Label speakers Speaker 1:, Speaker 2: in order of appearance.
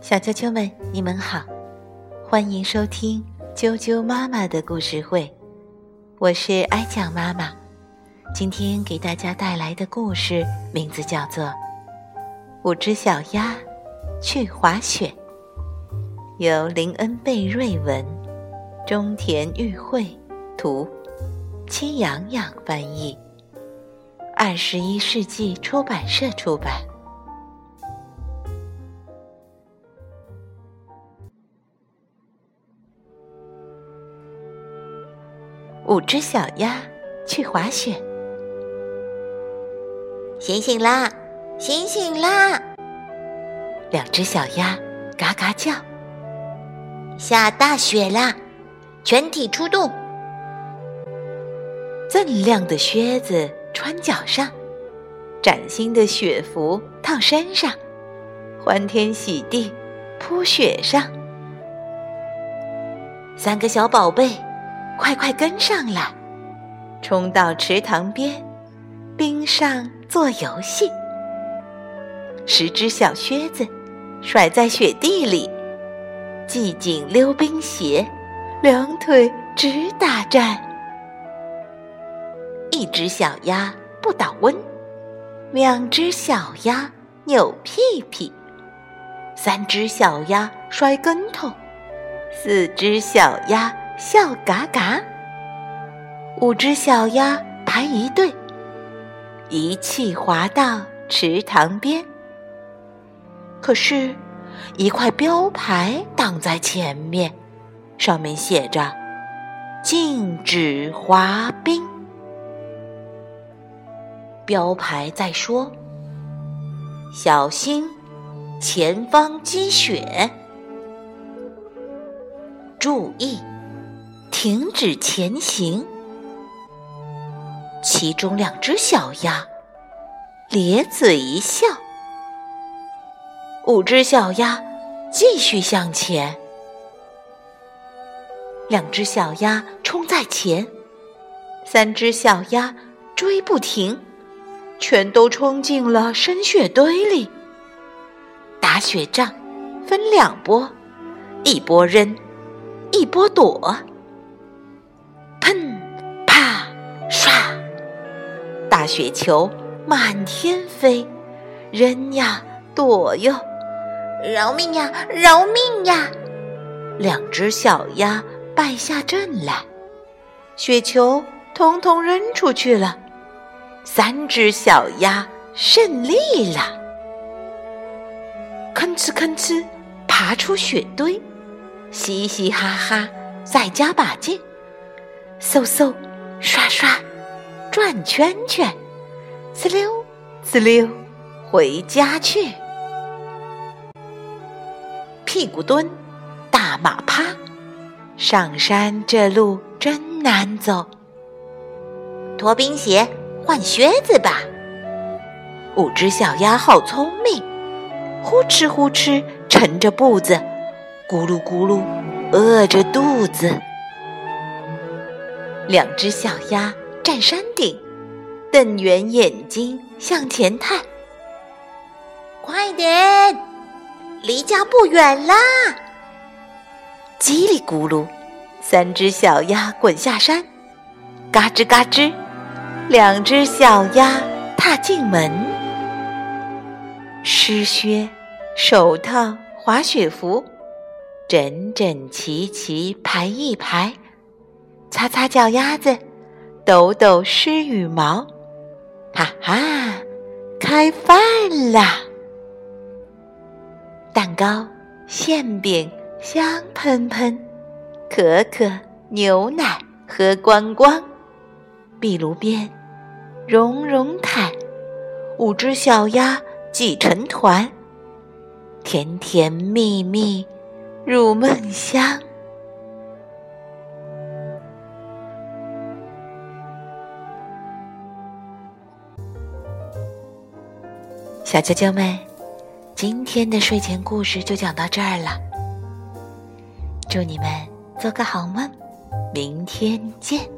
Speaker 1: 小啾啾们，你们好，欢迎收听啾啾妈妈的故事会，我是哀酱妈妈。今天给大家带来的故事名字叫做《五只小鸭去滑雪》，由林恩贝瑞文、中田玉慧图，戚洋洋翻译，二十一世纪出版社出版。五只小鸭去滑雪。
Speaker 2: 醒醒啦，醒醒啦！
Speaker 1: 两只小鸭嘎嘎叫。
Speaker 2: 下大雪啦，全体出动！
Speaker 1: 锃亮的靴子穿脚上，崭新的雪服套身上，欢天喜地铺雪上。三个小宝贝。快快跟上来，冲到池塘边，冰上做游戏。十只小靴子甩在雪地里，系紧溜冰鞋，两腿直打颤。一只小鸭不倒翁，两只小鸭扭屁屁，三只小鸭摔跟头，四只小鸭。笑嘎嘎，五只小鸭排一队，一气滑到池塘边。可是，一块标牌挡在前面，上面写着“禁止滑冰”。标牌在说：“小心，前方积雪，注意。”停止前行，其中两只小鸭咧嘴一笑。五只小鸭继续向前，两只小鸭冲在前，三只小鸭追不停，全都冲进了深雪堆里。打雪仗分两波，一波扔，一波躲。大雪球满天飞，扔呀躲哟，
Speaker 2: 饶命呀饶命呀！
Speaker 1: 两只小鸭败下阵来，雪球通通扔出去了。三只小鸭胜利了，吭哧吭哧爬出雪堆，嘻嘻哈哈再加把劲，嗖嗖刷刷。转圈圈，呲溜呲溜，回家去。屁股蹲，大马趴，上山这路真难走。
Speaker 2: 脱冰鞋，换靴子吧。
Speaker 1: 五只小鸭好聪明，呼哧呼哧沉着步子，咕噜咕噜饿着肚子。两只小鸭。站山顶，瞪圆眼睛向前探。
Speaker 2: 快点，离家不远啦！
Speaker 1: 叽里咕噜，三只小鸭滚下山，嘎吱嘎吱，两只小鸭踏进门。湿靴、手套、滑雪服，整整齐齐排一排，擦擦脚丫子。抖抖湿羽毛，哈哈，开饭啦！蛋糕、馅饼香喷喷，可可、牛奶喝光光。壁炉边，绒绒毯，五只小鸭挤成团，甜甜蜜蜜入梦乡。小啾啾们，今天的睡前故事就讲到这儿了。祝你们做个好梦，明天见。